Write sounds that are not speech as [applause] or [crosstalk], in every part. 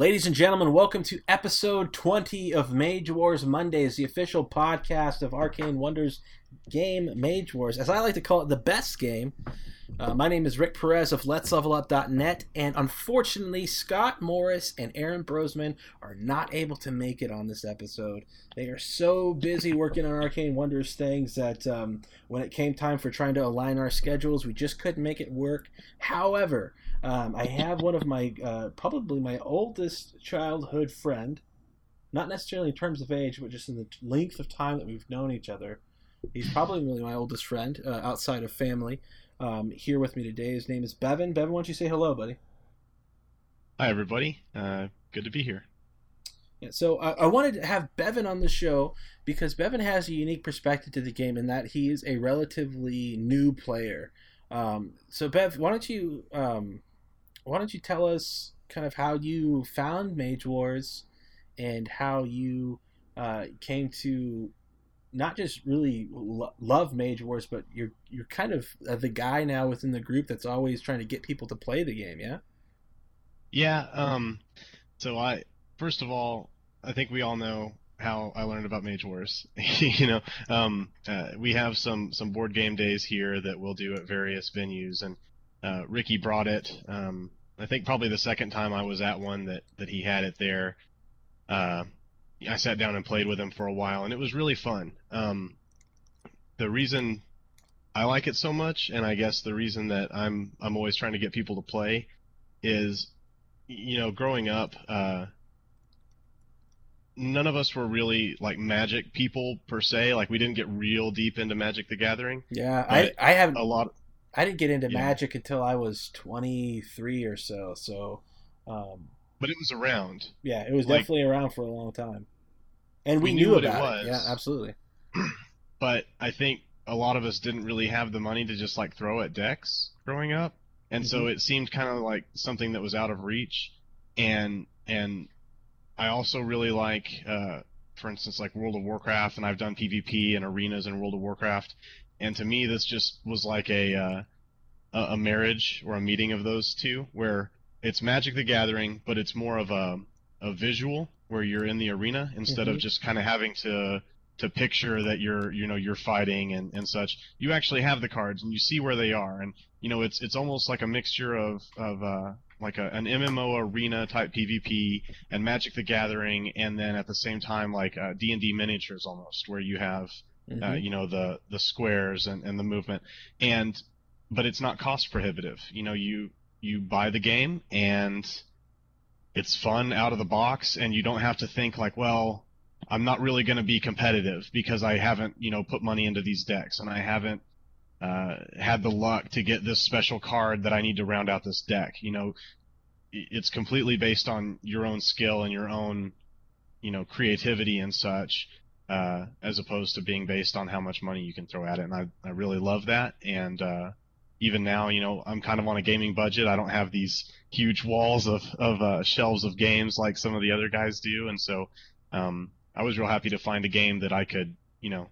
Ladies and gentlemen, welcome to episode 20 of Mage Wars Mondays, the official podcast of Arcane Wonders game Mage Wars. As I like to call it, the best game. Uh, my name is Rick Perez of Let's Level Up.net, and unfortunately, Scott Morris and Aaron Brosman are not able to make it on this episode. They are so busy working on Arcane Wonders things that um, when it came time for trying to align our schedules, we just couldn't make it work. However, um, I have one of my, uh, probably my oldest childhood friend, not necessarily in terms of age, but just in the length of time that we've known each other. He's probably really my oldest friend uh, outside of family. Um, here with me today, his name is Bevan. Bevan, why don't you say hello, buddy? Hi, everybody. Uh, good to be here. Yeah, so uh, I wanted to have Bevan on the show because Bevan has a unique perspective to the game in that he is a relatively new player. Um, so Bev, why don't you um, why don't you tell us kind of how you found Mage Wars and how you uh, came to not just really lo- love Mage Wars, but you're you're kind of uh, the guy now within the group that's always trying to get people to play the game. Yeah. Yeah. Um. So I first of all, I think we all know how I learned about Mage Wars. [laughs] you know, um, uh, we have some some board game days here that we'll do at various venues, and uh, Ricky brought it. Um, I think probably the second time I was at one that that he had it there. Uh, I sat down and played with him for a while, and it was really fun. Um, the reason I like it so much, and I guess the reason that I'm I'm always trying to get people to play, is, you know, growing up, uh, none of us were really like Magic people per se. Like we didn't get real deep into Magic the Gathering. Yeah, I I haven't a lot. I didn't get into yeah. Magic until I was 23 or so. So. Um, but it was around. Yeah, it was like, definitely around for a long time, and we, we knew, knew about it, it. Yeah, absolutely. [clears throat] but I think a lot of us didn't really have the money to just like throw at decks growing up, and mm-hmm. so it seemed kind of like something that was out of reach. And and I also really like, uh, for instance, like World of Warcraft, and I've done PvP and arenas in World of Warcraft, and to me this just was like a uh, a marriage or a meeting of those two where it's Magic the Gathering, but it's more of a a visual where you're in the arena instead mm-hmm. of just kind of having to to picture that you're you know you're fighting and, and such. You actually have the cards and you see where they are, and you know it's it's almost like a mixture of of uh, like a, an MMO arena type PvP and Magic the Gathering, and then at the same time like uh, D and D miniatures almost, where you have mm-hmm. uh, you know the the squares and, and the movement, and but it's not cost prohibitive. You know you you buy the game and it's fun out of the box and you don't have to think like well i'm not really going to be competitive because i haven't you know put money into these decks and i haven't uh, had the luck to get this special card that i need to round out this deck you know it's completely based on your own skill and your own you know creativity and such uh, as opposed to being based on how much money you can throw at it and i, I really love that and uh, even now, you know, I'm kind of on a gaming budget. I don't have these huge walls of, of uh, shelves of games like some of the other guys do, and so um, I was real happy to find a game that I could, you know,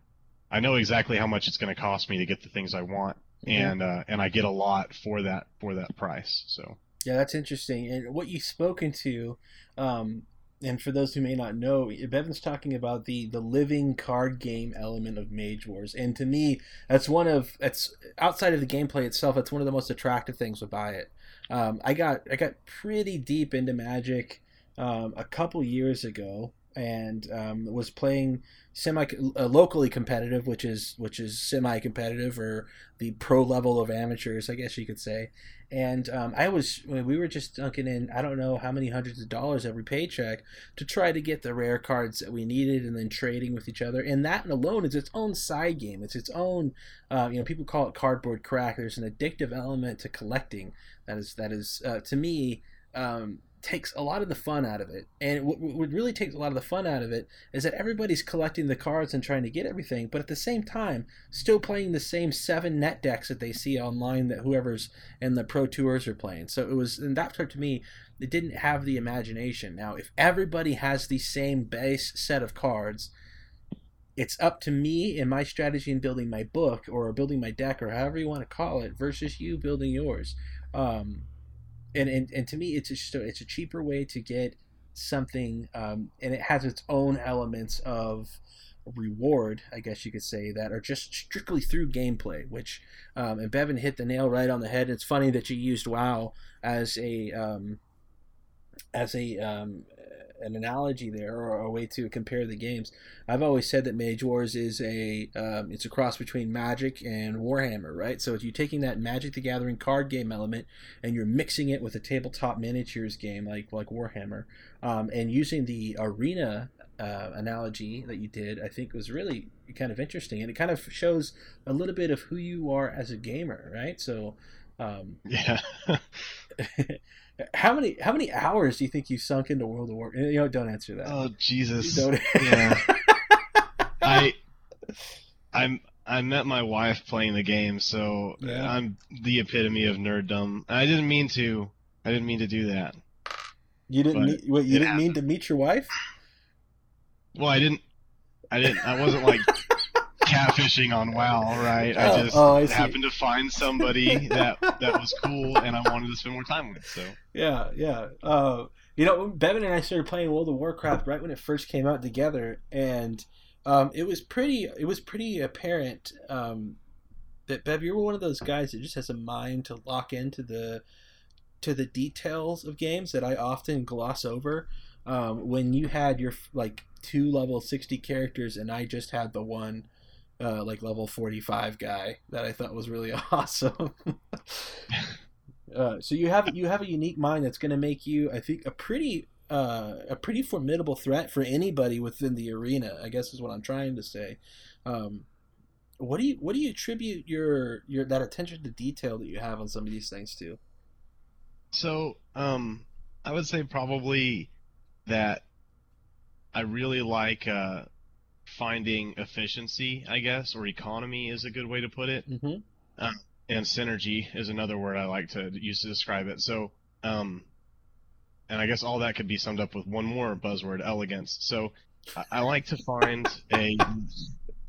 I know exactly how much it's going to cost me to get the things I want, mm-hmm. and uh, and I get a lot for that for that price. So yeah, that's interesting. And what you've spoken to, um, and for those who may not know, Bevan's talking about the the living card game element of Mage Wars, and to me, that's one of that's outside of the gameplay itself. That's one of the most attractive things about it. Um, I got I got pretty deep into Magic um, a couple years ago, and um, was playing semi uh, locally competitive, which is which is semi competitive or the pro level of amateurs, I guess you could say. And um, I was we were just dunking in I don't know how many hundreds of dollars every paycheck to try to get the rare cards that we needed, and then trading with each other. And that alone is its own side game. It's its own uh, you know people call it cardboard crack. There's an addictive element to collecting that is that is uh, to me. Um, takes a lot of the fun out of it. And what, what really takes a lot of the fun out of it is that everybody's collecting the cards and trying to get everything, but at the same time, still playing the same seven net decks that they see online that whoever's in the pro tours are playing. So it was, and that part to me, it didn't have the imagination. Now, if everybody has the same base set of cards, it's up to me and my strategy in building my book or building my deck or however you want to call it versus you building yours. Um, and, and and to me it's just a, it's a cheaper way to get something, um, and it has its own elements of reward, I guess you could say, that are just strictly through gameplay. Which, um, and Bevan hit the nail right on the head. It's funny that you used WoW as a um, as a um, an analogy there or a way to compare the games. I've always said that Mage Wars is a um, it's a cross between Magic and Warhammer, right? So if you're taking that Magic the Gathering card game element and you're mixing it with a tabletop miniatures game like like Warhammer, um, and using the arena uh, analogy that you did, I think was really kind of interesting, and it kind of shows a little bit of who you are as a gamer, right? So. Um, yeah. [laughs] [laughs] How many how many hours do you think you sunk into World of War? You know, don't answer that. Oh Jesus! [laughs] yeah. [laughs] I I'm I met my wife playing the game, so yeah. I'm the epitome of nerddom. I didn't mean to. I didn't mean to do that. You didn't meet, wait. You didn't happened. mean to meet your wife? Well, I didn't. I didn't. I wasn't like [laughs] catfishing on WoW, right? I oh, just oh, I happened to find somebody [laughs] that that was cool, and I wanted to spend more time with. So yeah, yeah. Uh, you know, Bevan and I started playing World of Warcraft right when it first came out together, and um, it was pretty. It was pretty apparent um, that Bev, you're one of those guys that just has a mind to lock into the to the details of games that I often gloss over. Um, when you had your like two level 60 characters and I just had the one uh, like level 45 guy that I thought was really [laughs] awesome. [laughs] uh, so you have you have a unique mind that's going to make you, I think, a pretty uh, a pretty formidable threat for anybody within the arena. I guess is what I'm trying to say. Um, what do you what do you attribute your your that attention to detail that you have on some of these things to? So, um, I would say probably that I really like uh, finding efficiency, I guess, or economy is a good way to put it. Mm-hmm. Uh, and synergy is another word I like to use to describe it. So, um, and I guess all that could be summed up with one more buzzword: elegance. So, I, I like to find a.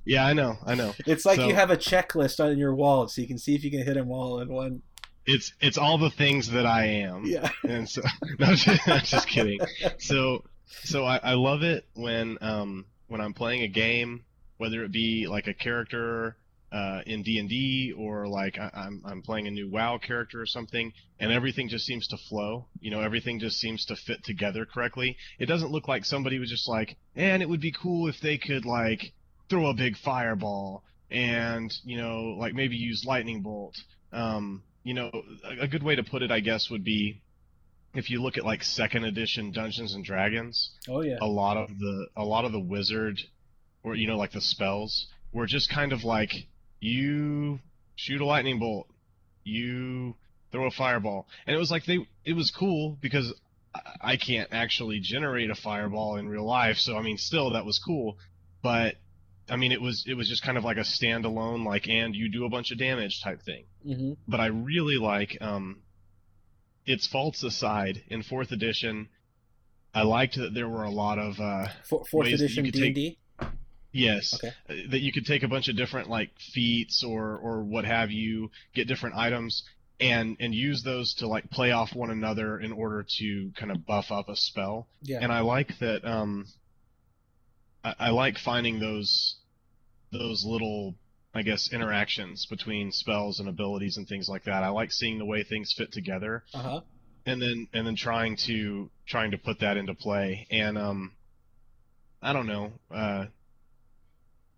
Yeah, I know, I know. It's like so, you have a checklist on your wall, so you can see if you can hit them all in one. It's it's all the things that I am. Yeah. [laughs] And so, [laughs] no, just, just kidding. So, so I, I love it when um when I'm playing a game, whether it be like a character uh, in D and D or like I, I'm I'm playing a new WoW character or something, and everything just seems to flow. You know, everything just seems to fit together correctly. It doesn't look like somebody was just like, and it would be cool if they could like throw a big fireball and you know like maybe use lightning bolt. Um, you know, a, a good way to put it, I guess, would be if you look at like second edition Dungeons and Dragons, oh yeah, a lot of the a lot of the wizard or you know like the spells were just kind of like you shoot a lightning bolt, you throw a fireball, and it was like they it was cool because I can't actually generate a fireball in real life, so I mean still that was cool, but I mean it was it was just kind of like a standalone like and you do a bunch of damage type thing. Mm-hmm. But I really like um its faults aside, in fourth edition, I liked that there were a lot of uh, fourth edition D and D. Yes, okay. Uh, that you could take a bunch of different like feats or or what have you, get different items and and use those to like play off one another in order to kind of buff up a spell. Yeah. And I like that. Um, I, I like finding those those little I guess interactions between spells and abilities and things like that. I like seeing the way things fit together. Uh-huh. And then and then trying to trying to put that into play. And um I don't know. Uh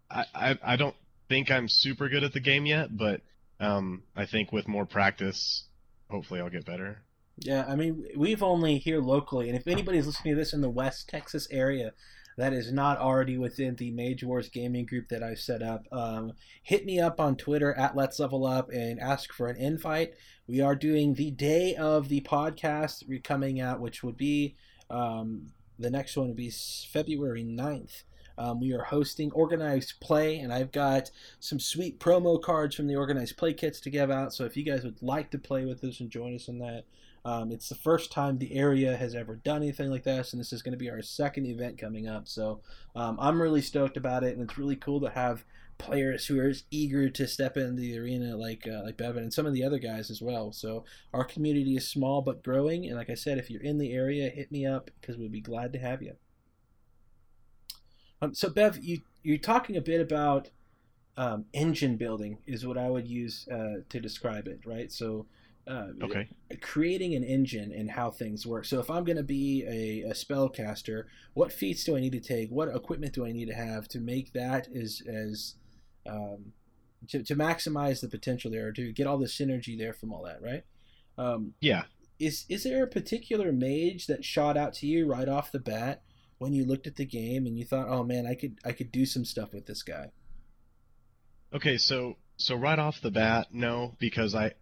I, I, I don't think I'm super good at the game yet, but um I think with more practice hopefully I'll get better. Yeah, I mean, we've only here locally, and if anybody's listening to this in the West Texas area, that is not already within the Mage Wars gaming group that I've set up, um, hit me up on Twitter at Let's Level Up and ask for an invite. We are doing the day of the podcast coming out, which would be um, the next one would be February 9th. Um, we are hosting organized play, and I've got some sweet promo cards from the organized play kits to give out. So if you guys would like to play with us and join us in that, um, it's the first time the area has ever done anything like this, and this is going to be our second event coming up. So um, I'm really stoked about it, and it's really cool to have players who are as eager to step into the arena like uh, like Bevan and some of the other guys as well. So our community is small but growing. And like I said, if you're in the area, hit me up because we'd be glad to have you. Um, so Bev, you you're talking a bit about um, engine building is what I would use uh, to describe it, right? So uh, Okay. creating an engine and how things work. So if I'm going to be a, a spellcaster, what feats do I need to take? What equipment do I need to have to make that as as um, to, to maximize the potential there, or to get all the synergy there from all that, right? Um, Yeah. is is there a particular mage that shot out to you right off the bat when you looked at the game and you thought, oh man, I could I could do some stuff with this guy? Okay, so so right off the bat, no, because I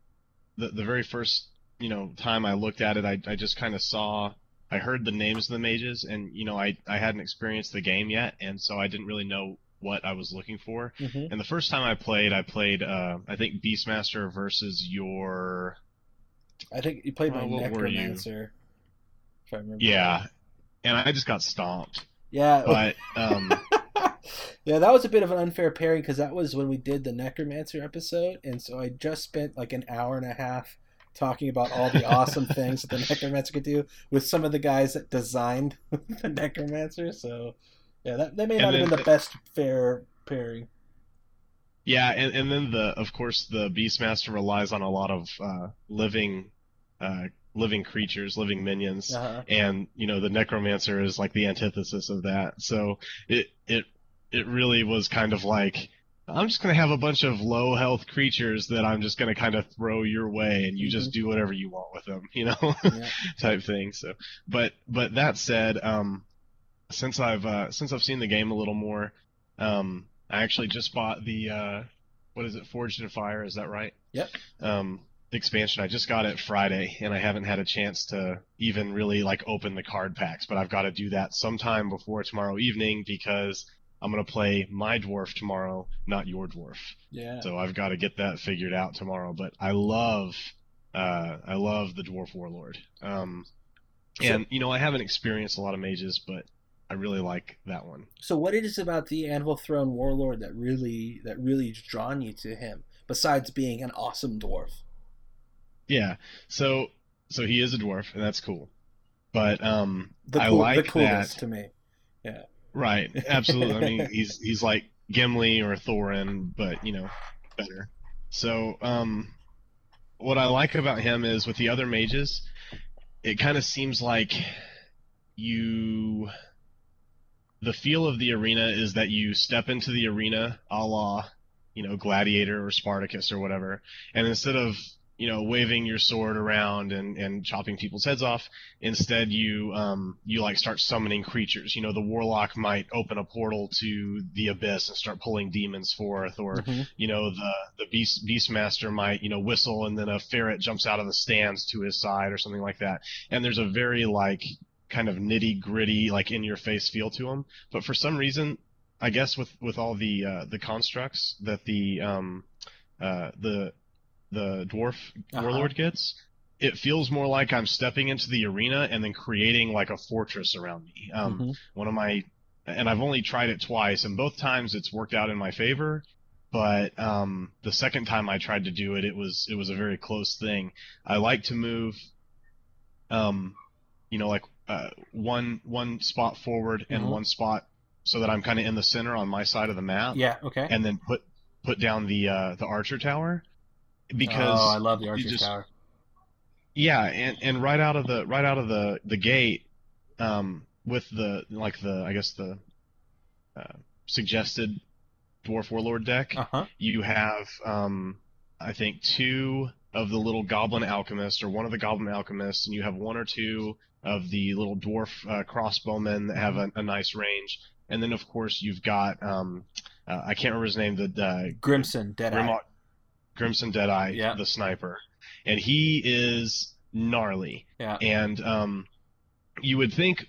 the the very first you know time I looked at it, I I just kind of saw I heard the names of the mages, and you know I I hadn't experienced the game yet, and so I didn't really know what I was looking for. Mm-hmm. And the first time I played, I played uh, I think Beastmaster versus your I think you played my Oh, what you? necromancer. If I remember. yeah, and I just got stomped. Yeah. But um, yeah, that was a bit of an unfair pairing because that was when we did the Necromancer episode, and so I just spent like an hour and a half talking about all the awesome [laughs] things that the Necromancer could do with some of the guys that designed [laughs] the Necromancer. So, yeah, that, that may And not have been the the- best fair pairing. Yeah, and, and then the of course the Beastmaster relies on a lot of uh, living uh, living creatures, living minions, Uh-huh. and you know the Necromancer is like the antithesis of that. So it it it really was kind of like I'm just gonna have a bunch of low health creatures that I'm just gonna kind of throw your way, and you just do whatever you want with them, you know, Yeah. [laughs] type thing. So, but but that said, um, since I've uh, since I've seen the game a little more, um, I actually just bought the uh, what is it, Forged in Fire? Is that right? Yep. Um, expansion. I just got it Friday, and I haven't had a chance to even really like open the card packs. But I've got to do that sometime before tomorrow evening because I'm gonna play my dwarf tomorrow, not your dwarf. Yeah. So I've got to get that figured out tomorrow. But I love, uh, I love the dwarf warlord. Um, So- and you know I haven't experienced a lot of mages, but I really like that one. So, what it is about the Anvil Throne Warlord that really that really drawn you to him, besides being an awesome dwarf? Yeah. So so he is a dwarf, and that's cool. But um, The, I like the coolest that. to me. Right. Absolutely. I mean, [laughs] he's he's like Gimli or Thorin, but you know, better. So, um, what I like about him is with the other mages, it kind of seems like you. The feel of the arena is that you step into the arena, a la, you know, Gladiator or Spartacus or whatever, and instead of you know waving your sword around and and chopping people's heads off, instead you um you like start summoning creatures. You know the warlock might open a portal to the abyss and start pulling demons forth or Mhm. you know the the beast beastmaster might you know whistle and then a ferret jumps out of the stands to his side or something like that. And there's a very like kind of nitty gritty like in your face feel to them but for some reason i guess with with all the uh, the constructs that the um uh the the dwarf Uh-huh. warlord gets it feels more like I'm stepping into the arena and then creating like a fortress around me. Um, Mhm. One of my, and I've only tried it twice, and both times it's worked out in my favor. But um, the second time I tried to do it, it was it was a very close thing. I like to move, um, you know, like uh, one one spot forward and Mhm. one spot so that I'm kind of in the center on my side of the map, Yeah. Okay. and then put put down the uh, the archer tower because oh, I love the Archer's just- Tower. yeah, and and right out of the right out of the the gate, um, with the like the I guess the uh, suggested dwarf warlord deck, Uh huh. you have um, I think two of the little goblin alchemists or one of the goblin alchemists, and you have one or two of the little dwarf uh, crossbowmen that have a, a nice range, and then of course you've got um, uh, I can't remember his name, the uh, Grimson, Deadeye. Grimlock, Grimson Deadeye, Yeah. the sniper, and he is gnarly. Yeah. And um, you would think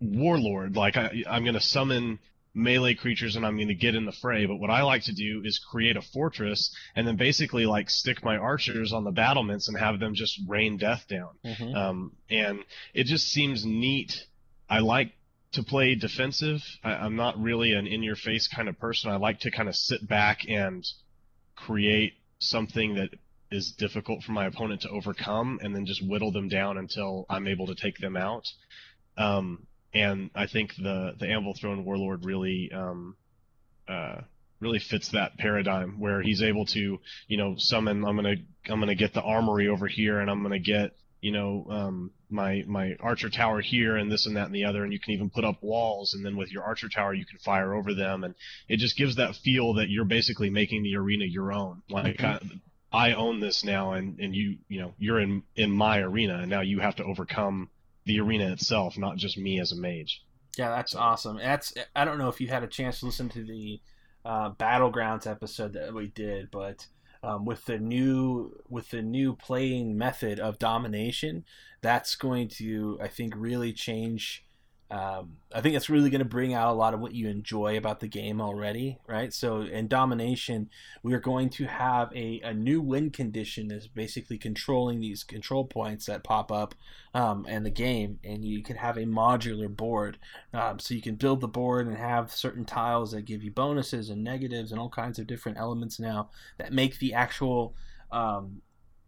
warlord, like I, I'm going to summon melee creatures and I'm going to get in the fray. But what I like to do is create a fortress and then basically like stick my archers on the battlements and have them just rain death down. Mm-hmm. Um, and it just seems neat. I like to play defensive. I, I'm not really an in-your-face kind of person. I like to kind of sit back and create something that is difficult for my opponent to overcome, and then just whittle them down until I'm able to take them out. Um, and I think the the Anvil Throne Warlord really um, uh, really fits that paradigm where he's able to you know summon I'm gonna I'm gonna get the armory over here and I'm gonna get you know um, my my archer tower here and this and that and the other and you can even put up walls and then with your archer tower you can fire over them and it just gives that feel that you're basically making the arena your own like mm-hmm. I, I own this now and and you you know you're in in my arena and now you have to overcome the arena itself, not just me as a mage. Yeah, that's awesome. That's I don't know if you had a chance to listen to the uh, battlegrounds episode that we did, but um, with the new with the new playing method of domination, that's going to I think really change um, I think it's really going to bring out a lot of what you enjoy about the game already, right? So in domination, we are going to have a, a new win condition is basically controlling these control points that pop up um, in the game, and you can have a modular board. Um, so you can build the board and have certain tiles that give you bonuses and negatives and all kinds of different elements now that make the actual um,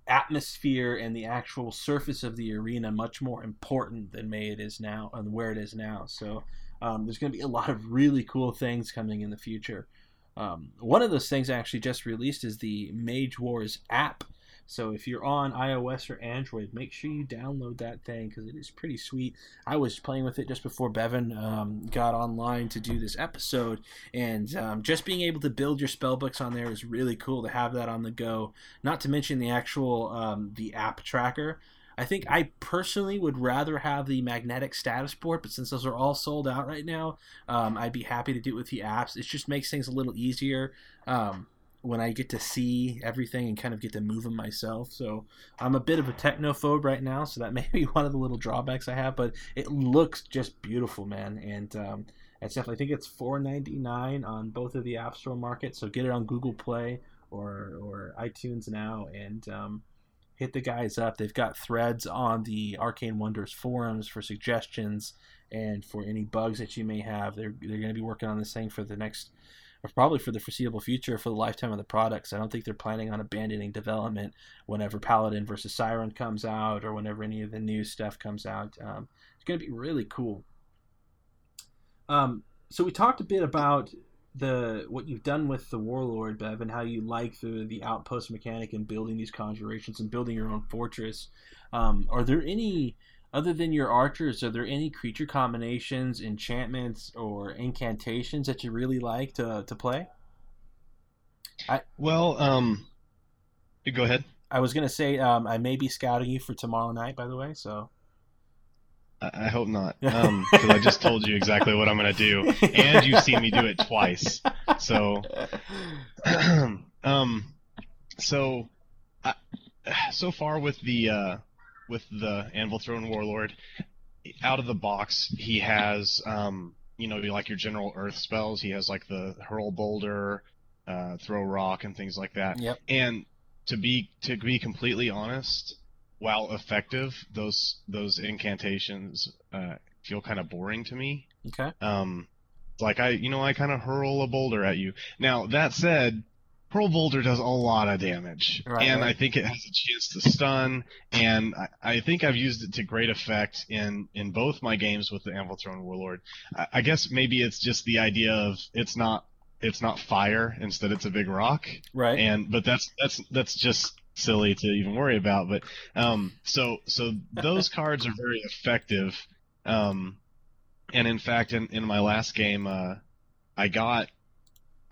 atmosphere and the actual surface of the arena much more important than may it is now and where it is now. So um, there's going to be a lot of really cool things coming in the future. Um, one of those things I actually just released is the Mage Wars app. So if you're on iOS or Android, make sure you download that thing because it is pretty sweet. I was playing with it just before Bevan um, got online to do this episode, and um, just being able to build your spell books on there is really cool to have that on the go. Not to mention the actual um, the app tracker. I think I personally would rather have the magnetic status board, but since those are all sold out right now, um, I'd be happy to do it with the apps. It just makes things a little easier. Um, when I get to see everything and kind of get to move them myself. So I'm a bit of a technophobe right now, so that [laughs] may be one of the little drawbacks I have. But it looks just beautiful, man, and um, it's definitely I think it's 4.99 on both of the App Store markets. So get it on Google Play or or iTunes now and. Um, hit the guys up. They've got threads on the Arcane Wonders forums for suggestions and for any bugs that you may have. They're, they're going to be working on this thing for the next probably for the foreseeable future for the lifetime of the products. I don't think they're planning on abandoning development whenever Paladin versus Siren comes out or whenever any of the new stuff comes out. Um, it's going to be really cool. Um, so we talked a bit about the what you've done with the Warlord, Bev, and how you like the the outpost mechanic and building these conjurations and building your own fortress. Um, are there any other than your archers, are there any creature combinations, enchantments, or incantations that you really like to, to play? I, well, um, go ahead. I was gonna say um, I may be scouting you for tomorrow night, by the way. So I, hope not, because [laughs] um, I just told you exactly what I'm gonna do, and you've seen me do it twice. So, [clears throat] um, so, I, so far with the uh, with the Anvil Throne Warlord. Out of the box, he has, um, you know, like your general Earth spells. He has like the hurl boulder, uh, throw rock, and things like that. Yep. And to be to be completely honest, while effective, those those incantations uh, feel kind of boring to me. Okay. Um, like I, you know, I kind of hurl a boulder at you. Now that said, Hurl Boulder does a lot of damage, right, and right. I think it has a chance to stun. And I, I, think I've used it to great effect in in both my games with the Anvil Throne Warlord. I, I guess maybe it's just the idea of it's not it's not fire instead it's a big rock, right? And but that's that's that's just silly to even worry about. But um, so so those [laughs] cards are very effective. Um, and in fact, in in my last game, uh, I got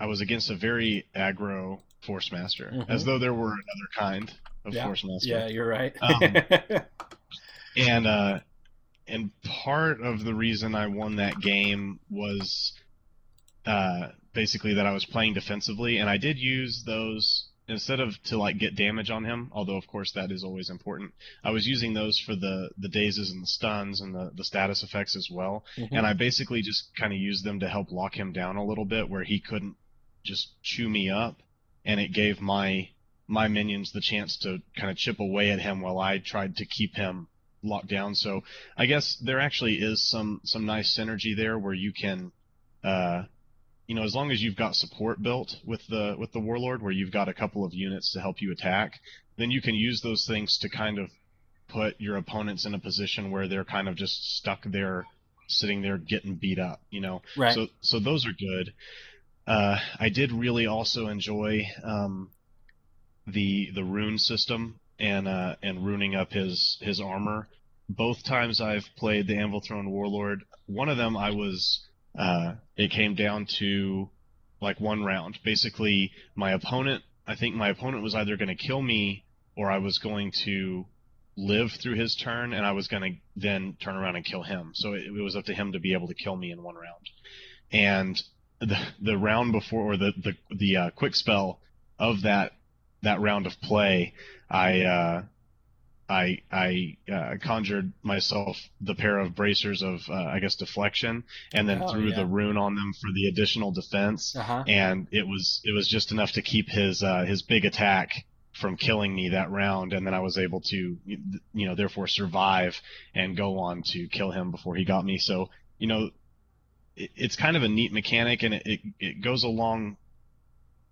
I was against a very aggro Force Master, mm-hmm. as though there were another kind of yeah. Force Master. Yeah, you're right. um, [laughs] and uh, and part of the reason I won that game was uh, basically that I was playing defensively, and I did use those instead of to like get damage on him. Although of course that is always important. I was using those for the the dazes and the stuns and the the status effects as well, mm-hmm. and I basically just kind of used them to help lock him down a little bit where he couldn't just chew me up, and it gave my my minions the chance to kind of chip away at him while I tried to keep him locked down. So I guess there actually is some some nice synergy there where you can, uh, you know, as long as you've got support built with the with the warlord, where you've got a couple of units to help you attack, then you can use those things to kind of put your opponents in a position where they're kind of just stuck there, sitting there getting beat up. You know, Right. so so those are good. Uh, I did really also enjoy um, the the rune system and uh, and runing up his his armor. Both times I've played the Anvil Throne Warlord, one of them I was uh, it came down to like one round. Basically, my opponent, I think my opponent was either going to kill me or I was going to live through his turn and I was going to then turn around and kill him. So it, it was up to him to be able to kill me in one round. And the the round before or the the the uh, quick spell of that that round of play, I uh, I I uh, conjured myself the pair of bracers of uh, I guess deflection, and then Oh, threw yeah. the rune on them for the additional defense. Uh huh. And it was it was just enough to keep his uh, his big attack from killing me that round, and then I was able to you know therefore survive and go on to kill him before he got me. So you know it, it's kind of a neat mechanic, and it, it it goes along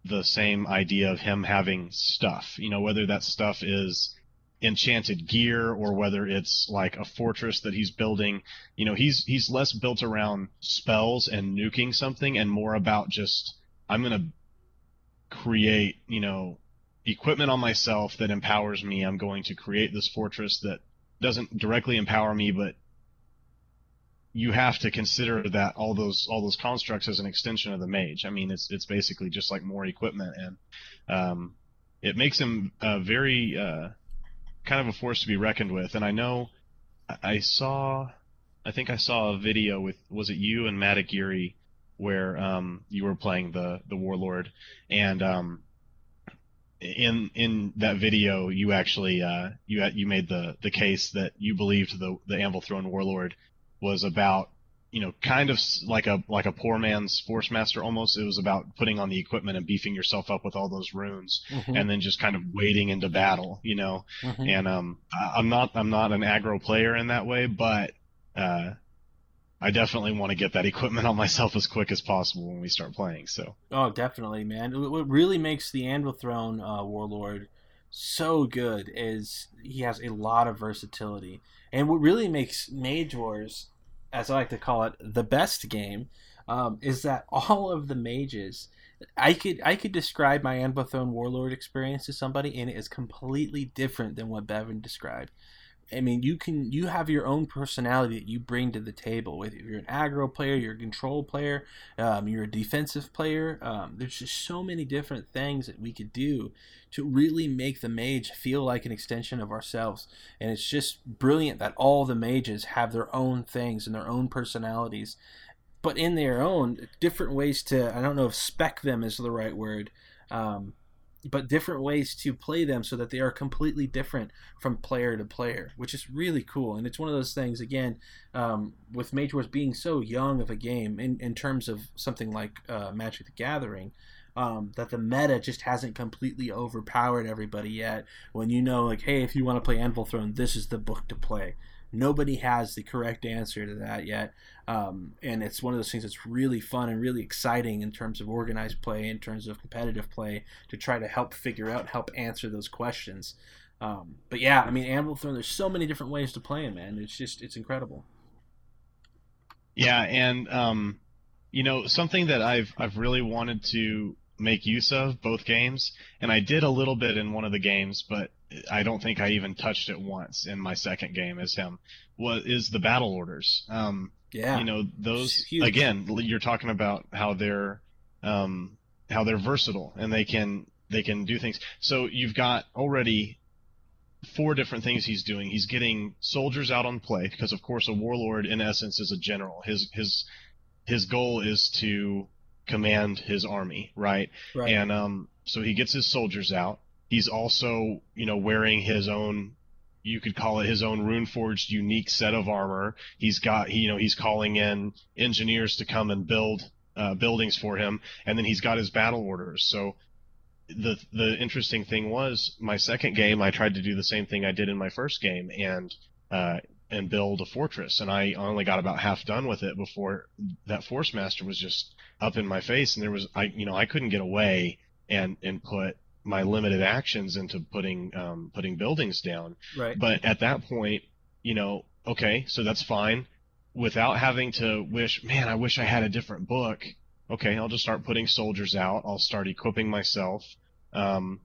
the same idea of him having stuff. You know whether that stuff is enchanted gear or whether it's like a fortress that he's building you know he's he's less built around spells and nuking something and more about just i'm going to create you know equipment on myself that empowers me i'm going to create this fortress that doesn't directly empower me but you have to consider that all those all those constructs as an extension of the mage i mean it's it's basically just like more equipment and um it makes him uh, very uh kind of a force to be reckoned with. And I know I- I saw, I think I saw a video with was it you and Matt Aguirre where um, you were playing the the warlord, and um, in in that video you actually uh, you you made the the case that you believed the the Anvil Throne warlord was about you know kind of like a like a poor man's force master almost. It was about putting on the equipment and beefing yourself up with all those runes, Mhm. and then just kind of wading into battle. You know, Mhm. and um, I- I'm not I'm not an aggro player in that way, but uh, I definitely want to get that [laughs] equipment on myself as quick as possible when we start playing. So Oh, definitely, man. What what really makes the Anvil Throne uh, Warlord so good is he has a lot of versatility. And what really makes Mage Wars, as I like to call it, the best game, um, is that [laughs] all of the mages. I could I could describe my Anvil Throne Warlord experience to somebody, and it is completely different than what Bevan described. I mean, you can you have your own personality that you bring to the table. Whether you're an aggro player, you're a control player, um, you're a defensive player. Um, there's just so many different things that we could do to really make the mage feel like an extension of ourselves. And it's just brilliant that all the mages have their own things and their own personalities, but in their own different ways to. I don't know if spec them is the right word. Um, but different ways to play them so that they are completely different from player to player, which is really cool. And it's one of those things, again, um, with Mage Wars being so young of a game in, in terms of something like uh, Magic the Gathering, um, that the meta just hasn't completely overpowered everybody yet. When you know, like, hey, if you want to play Anvil Throne, this is the book to play. Nobody has the correct answer to that yet. Um, and it's one of those things that's really fun and really exciting in terms of organized play, in terms of competitive play, to try to help figure out, help answer those questions. Um, but yeah, I mean, Anvil Throne. There's so many different ways to play it, man. It's just it's incredible. yeah, and um, you know something that I've I've really wanted to make use of both games, and I did a little bit in one of the games, but I don't think I even touched it once in my second game as him. Was is the battle orders? Um, Yeah, you know those again you're talking about how they're um, how they're versatile and they can they can do things so you've got already four different things he's doing he's getting soldiers out on play because of course a warlord in essence is a general his his his goal is to command his army right right. and um, so he gets his soldiers out. He's also, you know, wearing his own, you could call it his own rune forged unique set of armor. He's got, he, you know, he's calling in engineers to come and build uh, buildings for him, and then he's got his battle orders. So the the interesting thing was my second game, I tried to do the same thing I did in my first game, and uh, and build a fortress. And I only got about half done with it before that Force Master was just up in my face, and there was I you know I couldn't get away and and put my limited actions into putting um, putting buildings down. Right. But at that point, you know, okay, so that's fine. Without having to wish, man, I wish I had a different book. Okay, I'll just start putting soldiers out. I'll start equipping myself. Um,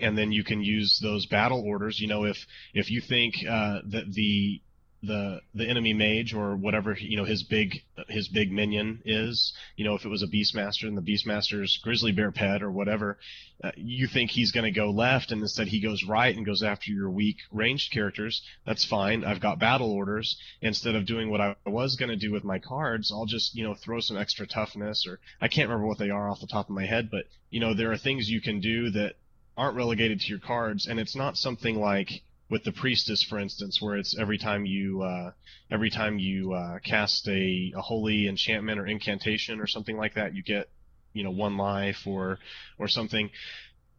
and then you can use those battle orders. You know, if if you think uh, that the the the enemy mage or whatever you know his big his big minion is you know if it was a beastmaster and the beastmaster's grizzly bear pet or whatever uh, you think he's going to go left and instead he goes right and goes after your weak ranged characters that's fine. I've got battle orders. Instead of doing what i was going to do with my cards i'll just you know throw some extra toughness or i can't remember what they are off the top of my head but you know there are things you can do that aren't relegated to your cards. And it's not something like with the priestess, for instance, where it's every time you uh, every time you uh, cast a, a holy enchantment or incantation or something like that, you get you know one life or or something.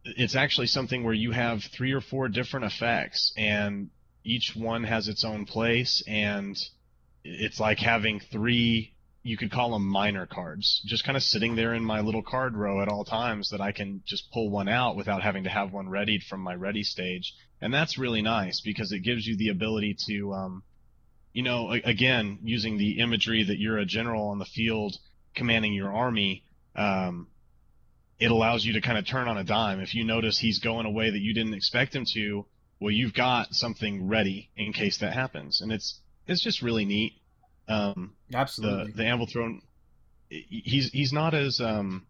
It's actually something where you have three or four different effects, and each one has its own place, and it's like having three. You could call them minor cards, just kind of sitting there in my little card row at all times that I can just pull one out without having to have one readied from my ready stage and that's really nice because it gives you the ability to, um, you know, again, using the imagery that you're a general on the field commanding your army, um, it allows you to kind of turn on a dime. If you notice he's going a way that you didn't expect him to, well, you've got something ready in case that happens, and it's it's just really neat. Um, Absolutely. The, the Anvil Throne, he's he's not as um,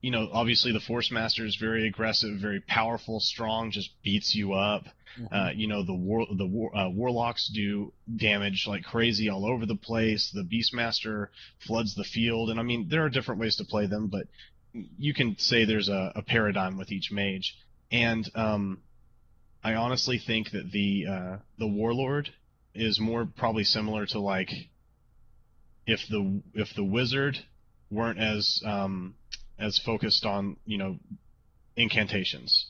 you know, obviously the Force Master is very aggressive, very powerful, strong, just beats you up. Mm-hmm. Uh, you know, the war, the war, uh, Warlocks do damage like crazy all over the place. The Beastmaster floods the field, and I mean, there are different ways to play them, but you can say there's a, a paradigm with each mage. And um, I honestly think that the uh, the Warlord is more probably similar to like if the if the Wizard weren't as um, as focused on you know incantations.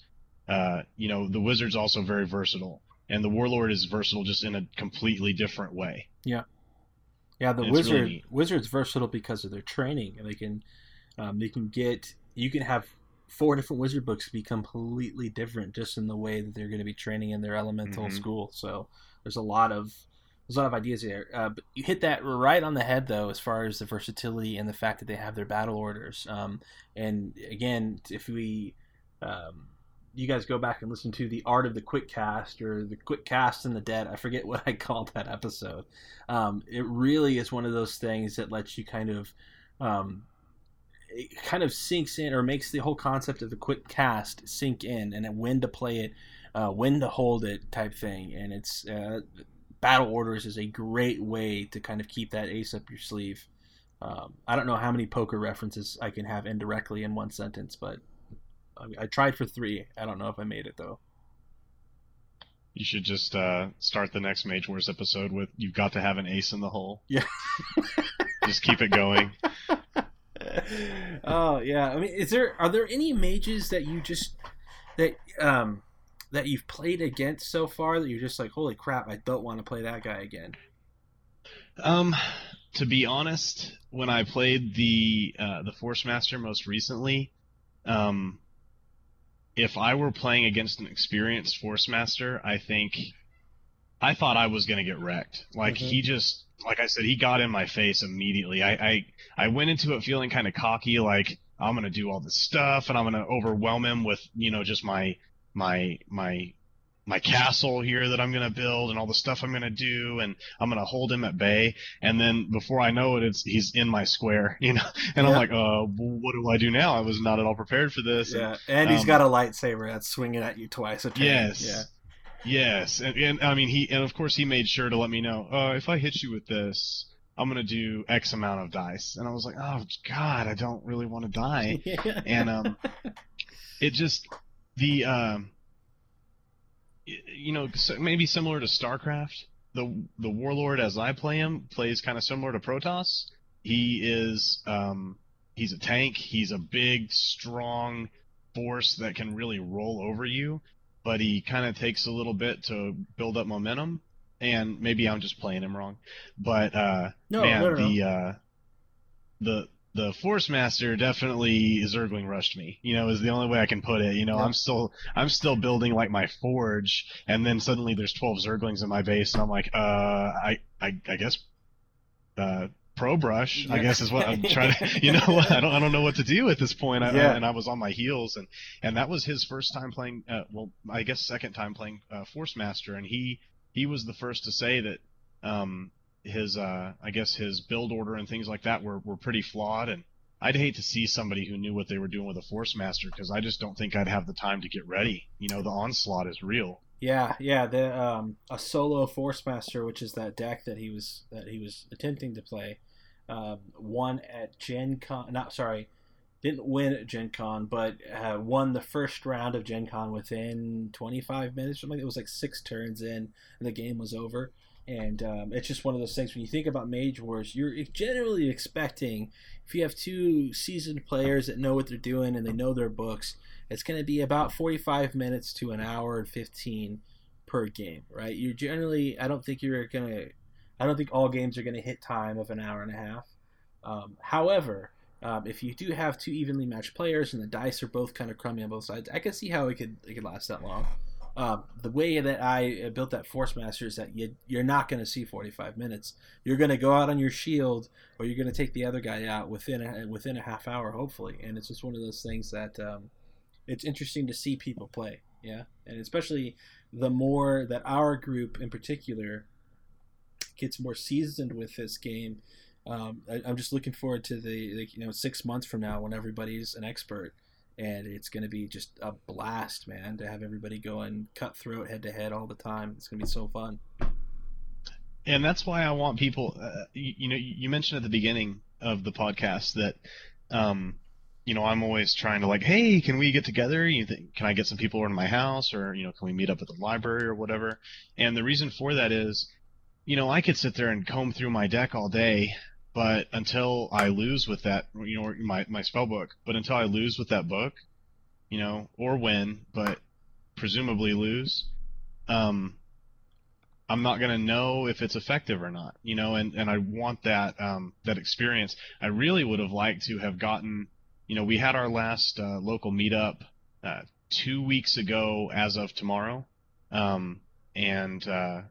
Uh, you know, the wizard's also very versatile, and the warlord is versatile just in a completely different way. Yeah, yeah. The wizard really wizard's versatile because of their training, and they can um, they can get you can have four different wizard books be completely different just in the way that they're going to be training in their elemental mm-hmm. school. So there's a lot of there's a lot of ideas there. Uh, but you hit that right on the head, though, as far as the versatility and the fact that they have their battle orders. Um, and again, if we, um, you guys go back and listen to the art of the quick cast or the quick cast in the dead, I forget [laughs] what I called that episode. Um, it really is one of those things that lets you kind of, um, it kind of sinks in or makes the whole concept of the quick cast sink in and when to play it, uh, when to hold it type thing. And it's uh, battle orders is a great way to kind of keep that ace up your sleeve. Um, I don't know how many poker references I can have indirectly in one sentence, but I, I tried for three. I don't know if I made it though. You should just uh, start the next Mage Wars episode with "You've got to have an ace in the hole." Yeah. [laughs] just keep it going. [laughs] oh yeah, I mean, is there are there any mages that you just that um that you've played against so far that you're just like, holy crap, I don't want to play that guy again? Um, to be honest, when I played the uh, the Force Master most recently, um, if I were playing against an experienced Force Master, I think I thought I was gonna get wrecked. Like mm-hmm. he just, like I said, he got in my face immediately. I I, I went into it feeling kind of cocky, like I'm gonna do all this stuff and I'm gonna overwhelm him with you know just my my my my castle here that I'm going to build and all the stuff I'm going to do and I'm going to hold him at bay. And then before I know it it's he's in my square [laughs] you know? And yeah. I'm like uh what do I do now? I was not at all prepared for this. Yeah. And, and he's um, got a lightsaber that's swinging at you twice a turn. Yes. Yeah. Yes. And, and I mean he and of course he made sure to let me know uh if I hit you with this I'm gonna do X amount of dice, and I was like, oh God, I don't really want to die, [laughs] and um, it just the um, you know maybe similar to StarCraft. The the warlord as I play him plays kind of similar to Protoss. He is um, he's a tank. He's a big, strong force that can really roll over you. but he kind of takes a little bit to build up momentum. And maybe I'm just playing him wrong, but uh, No, man, no, no, no. the uh, the the Force Master definitely Zergling rushed me. You know, is the only way I can put it. You know, Yeah. I'm still I'm still building like my forge, and then suddenly there's 12 Zerglings in my base, and I'm like, uh, I I, I guess, uh, pro brush. I guess is what I'm trying to. [laughs] You know, what? [laughs] I don't I don't know what to do at this point. I, Yeah. and I was on my heels, and and that was his first time playing. Uh, well, I guess second time playing uh, Force Master, and he he was the first to say that. Um, his uh I guess his build order and things like that were, were pretty flawed and I'd hate to see somebody who knew what they were doing with a force master because I just don't think I'd have the time to get ready. You know, the onslaught is real. Yeah, yeah, the um, a solo Force Master, which is that deck that he was that he was attempting to play, um, won at Gen Con. Not sorry, didn't win at Gen Con, but uh, won the first round of Gen Con within 25 minutes. Something it was like six turns in, and the game was over. And um, it's just one of those things when you think about Mage Wars, you're generally expecting if you have two seasoned players that know what they're doing and they know their books, it's going to be about 45 minutes to an hour and 15 per game, right? You generally, I don't think you're going to, I don't think all games are going to hit time of an hour and a half. Um, however, um, if you do have two evenly matched players and the dice are both kind of crummy on both sides, I can see how it could it could last that long. Um, the way that I uh, built that Force Master is that you, you're not going to see 45 minutes. You're going to go out on your shield, or you're going to take the other guy out within a, within a half hour, hopefully. And it's just one of those things that um, it's interesting to see people play. Yeah, and especially the more that our group in particular gets more seasoned with this game. Um, I, I'm just looking forward to the like, you know six months from now when everybody's an expert, and it's going to be just a blast, man, to have everybody going cutthroat head to head all the time. It's going to be so fun. And that's why I want people. Uh, you, you know, you mentioned at the beginning of the podcast that, um, you know, I'm always trying to like, hey, can we get together? You think, can I get some people to my house, or you know, can we meet up at the library or whatever? And the reason for that is, you know, I could sit there and comb through my deck all day, but until I lose with that, you know, my my spell book, but until I lose with that book, you know, or win, but presumably lose, um, I'm not going to know if it's effective or not, you know, and, and I want that, um, that experience. I really would have liked to have gotten, you know, we had our last, uh, local meetup, uh, two weeks ago as of tomorrow. Um, and, uh,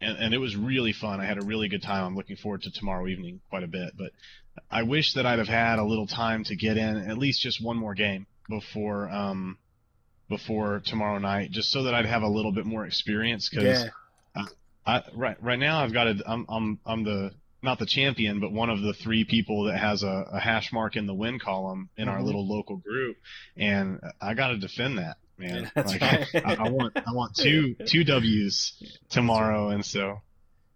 and, and it was really fun. I had a really good time. I'm looking forward to tomorrow evening quite a bit, but I wish that I'd have had a little time to get in at least just one more game before, um, before tomorrow night, just so that I'd have a little bit more experience. Cause, Yeah, I, right right now I've got a I'm I'm I'm the not the champion, but one of the three people that has a, a hash mark in the win column in our Mhm. little local group, and I got to defend that, man. Yeah, like, right. [laughs] I, I want I want two [laughs] two W's tomorrow, and so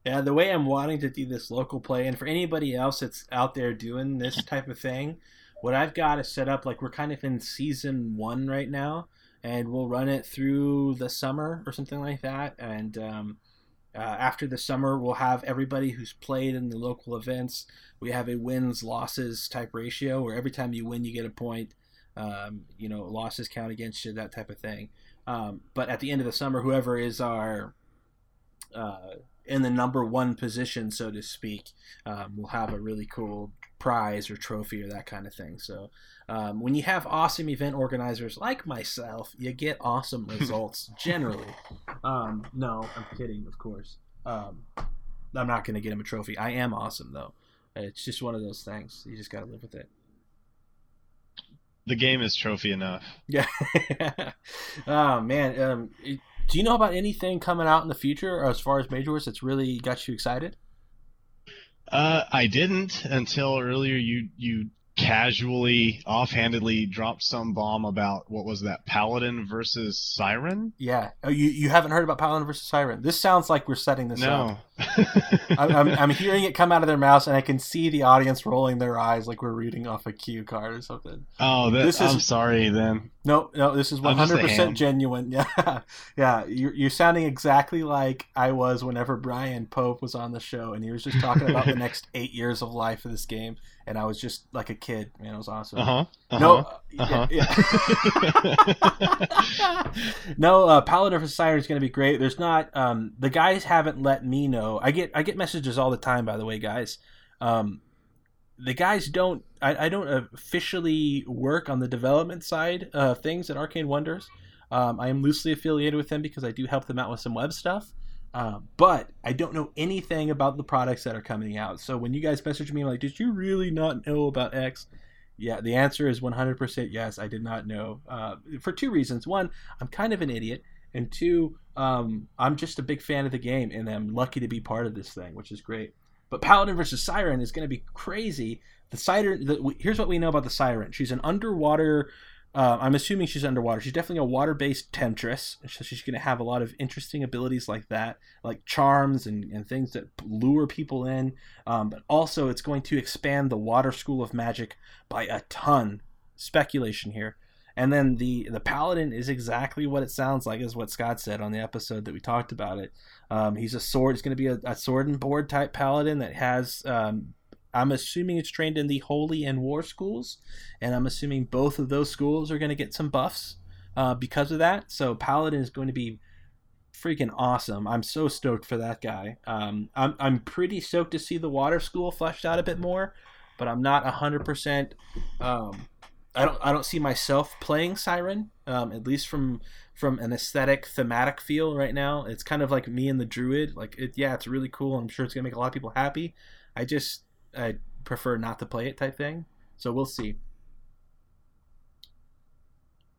Yeah, the way I'm wanting to do this local play, and for anybody else that's out there doing this type of thing, what I've got is set up like we're kind of in season one right now, and we'll run it through the summer or something like that. And um, uh, after the summer, we'll have everybody who's played in the local events. We have a wins losses type ratio where every time you win, you get a point. Um, you know, losses count against you, that type of thing. Um, but at the end of the summer, whoever is our uh, in the number one position, so to speak, um, will have a really cool prize or trophy or that kind of thing. So um, when you have awesome event organizers like myself, you get awesome [laughs] results generally. Um, no, I'm kidding, of course. Um, I'm not going to get him a trophy. I am awesome though. It's just one of those things. You just got to live with it. The game is trophy enough. Yeah. [laughs] oh man. Um, do you know about anything coming out in the future as far as Mage Wars that's really got you excited? Uh, I didn't until earlier. You you casually, offhandedly dropped some bomb about what was that Paladin versus Siren? Yeah. Oh, you you haven't heard about Paladin versus Siren? This sounds like we're setting this up. No. [laughs] I'm, I'm, I'm hearing it come out of their mouths, and I can see the audience rolling their eyes like we're reading off a cue card or something. oh, that, This is- I'm sorry then. No, no, this is one hundred percent genuine. [laughs] Yeah, yeah, you're, you're sounding exactly like I was whenever Bryan Pope was on the show, and he was just talking about the [laughs] next eight years of life of this game, and I was just like a kid. Man, it was awesome. Uh huh. Uh-huh, no, uh-huh. Yeah, yeah. [laughs] no, uh, Paladin for Siren is going to be great. There's not. Um, the guys haven't let me know. I get I get messages all the time. By the way, guys. Um, the guys don't I, I don't officially work on the development side of things at Arcane Wonders. Um, I am loosely affiliated with them because I do help them out with some web stuff. Uh, but I don't know anything about the products that are coming out. So when you guys message me like, "Did you really not know about X?" Yeah, the answer is 100% yes. I did not know uh, for two reasons. One, I'm kind of an idiot, and two, um, I'm just a big fan of the game, and I'm lucky to be part of this thing, which is great. But Paladin versus Siren is going to be crazy. The Siren. The, here's what we know about the Siren. She's an underwater. Uh, I'm assuming she's underwater. She's definitely a water-based temptress. So she's going to have a lot of interesting abilities like that, like charms and, and things that lure people in. Um, but also, it's going to expand the water school of magic by a ton. Speculation here. And then the the paladin is exactly what it sounds like, is what Scott said on the episode that we talked about it. Um, he's a sword. He's going to be a, a, sword and board type paladin that has. Um, I'm assuming it's trained in the holy and war schools, and I'm assuming both of those schools are going to get some buffs uh, because of that. So paladin is going to be freaking awesome. I'm so stoked for that guy. Um, I'm I'm pretty stoked to see the water school fleshed out a bit more, but I'm not hundred um, percent. I don't I don't see myself playing Siren, um, at least from from an aesthetic thematic feel right now. It's kind of like me and the Druid. Like it, yeah, it's really cool. I'm sure it's gonna make a lot of people happy. I just I prefer not to play it type thing. So we'll see.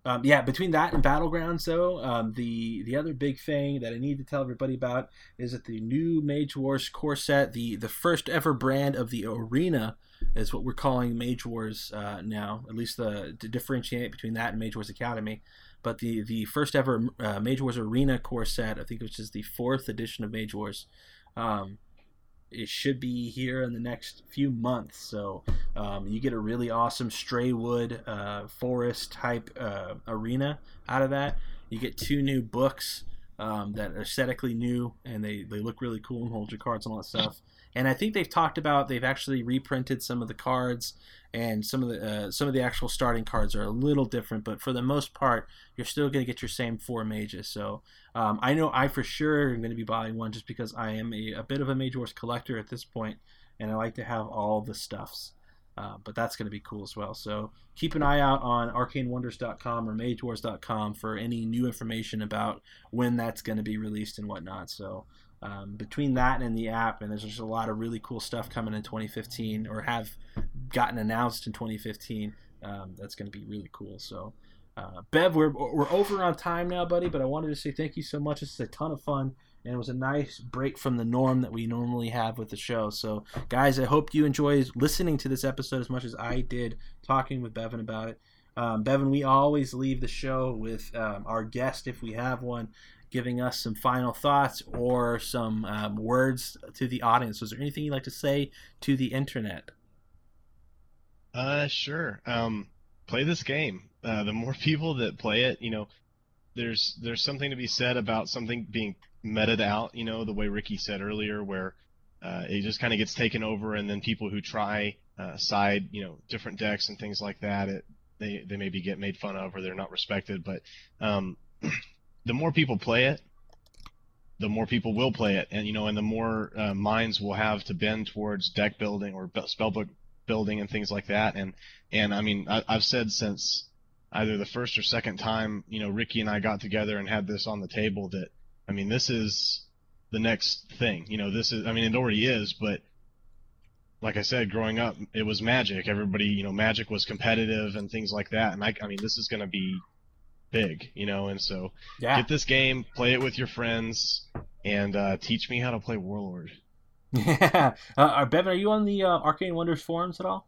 Um, yeah, between that and Battlegrounds, though, um, the the other big thing that I need to tell everybody about is that the new Mage Wars core set, the the first ever brand of the arena, is what we're calling Mage Wars uh, now. At least the to differentiate between that and Mage Wars Academy. But the the first ever uh, Mage Wars Arena core set, I think, which is the fourth edition of Mage Wars. Um, it should be here in the next few months. So um, you get a really awesome Straywood uh, forest type uh, arena out of that. You get two new books um, that are aesthetically new and they, they look really cool and hold your cards and all that stuff. And I think they've talked about they've actually reprinted some of the cards and some of the uh, some of the actual starting cards are a little different, but for the most part, you're still going to get your same four mages. So um, I know I for sure am going to be buying one just because I am a, a bit of a Mage Wars collector at this point, and I like to have all the stuffs. Uh, but that's going to be cool as well. So keep an eye out on arcanewonders.com or magewars.com for any new information about when that's going to be released and whatnot. So um, between that and the app, and there's just a lot of really cool stuff coming in 2015 or have gotten announced in 2015. Um, that's going to be really cool. So, uh, Bev, we're, we're over on time now, buddy, but I wanted to say thank you so much. This is a ton of fun, and it was a nice break from the norm that we normally have with the show. So, guys, I hope you enjoy listening to this episode as much as I did talking with Bevan about it. Um, Bevan, we always leave the show with um, our guest, if we have one, giving us some final thoughts or some um, words to the audience. Was there anything you'd like to say to the internet? Uh, sure. Um, play this game. Uh, the more [laughs] people that play it, you know, there's there's something to be said about something being meted out. You know, the way Ricky said earlier, where uh, it just kind of gets taken over, and then people who try uh, side, you know, different decks and things like that, it they they maybe get made fun of or they're not respected. But um, [clears throat] the more people play it, the more people will play it, and you know, and the more uh, minds will have to bend towards deck building or spellbook building and things like that. And and I mean, I, I've said since either the first or second time, you know, Ricky and I got together and had this on the table that I mean, this is the next thing. You know, this is I mean, it already is, but like I said, growing up, it was Magic. Everybody, you know, Magic was competitive and things like that. And I, I mean, this is going to be big, you know, and so yeah. get this game, play it with your friends, and uh, teach me how to play Warlord. [laughs] Yeah, uh, uh, Bevan, are you on the uh, Arcane Wonders forums at all?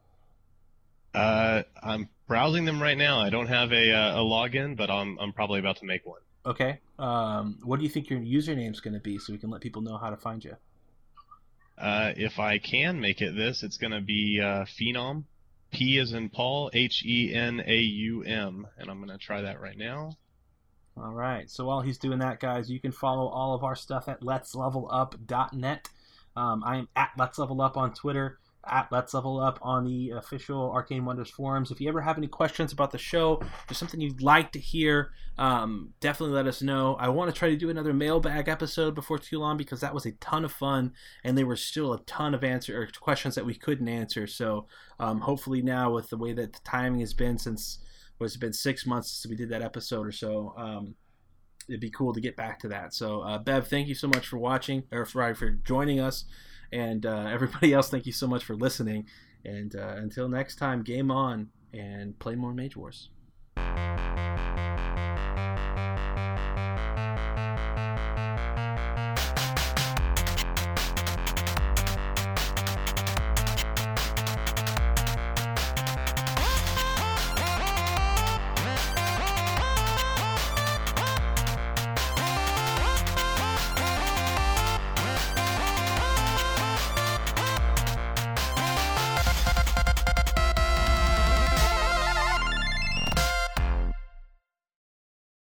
Uh, I'm browsing them right now. I don't have a, uh, a login, but I'm I'm probably about to make one. Okay. Um, what do you think your username is going to be, so we can let people know how to find you? Uh, if I can make it this, it's going to be uh, Phenaum P is in Paul, H E N A U M, and I'm gonna try that right now. All right. So while he's doing that, guys, you can follow all of our stuff at let'slevelup.net. Um, I am at Let's Level Up on Twitter, at Let's Level Up on the official Arcane Wonders forums. If you ever have any questions about the show, there's something you'd like to hear, um, definitely let us know. I want to try to do another mailbag episode before too long because that was a ton of fun, and there were still a ton of answer or questions that we couldn't answer. So um, hopefully now, with the way that the timing has been since was it been six months since we did that episode or so. Um, it'd be cool to get back to that. So, uh, Bev, thank you so much for watching or for, for joining us, and uh, everybody else, thank you so much for listening. And uh, until next time, game on and play more Mage Wars.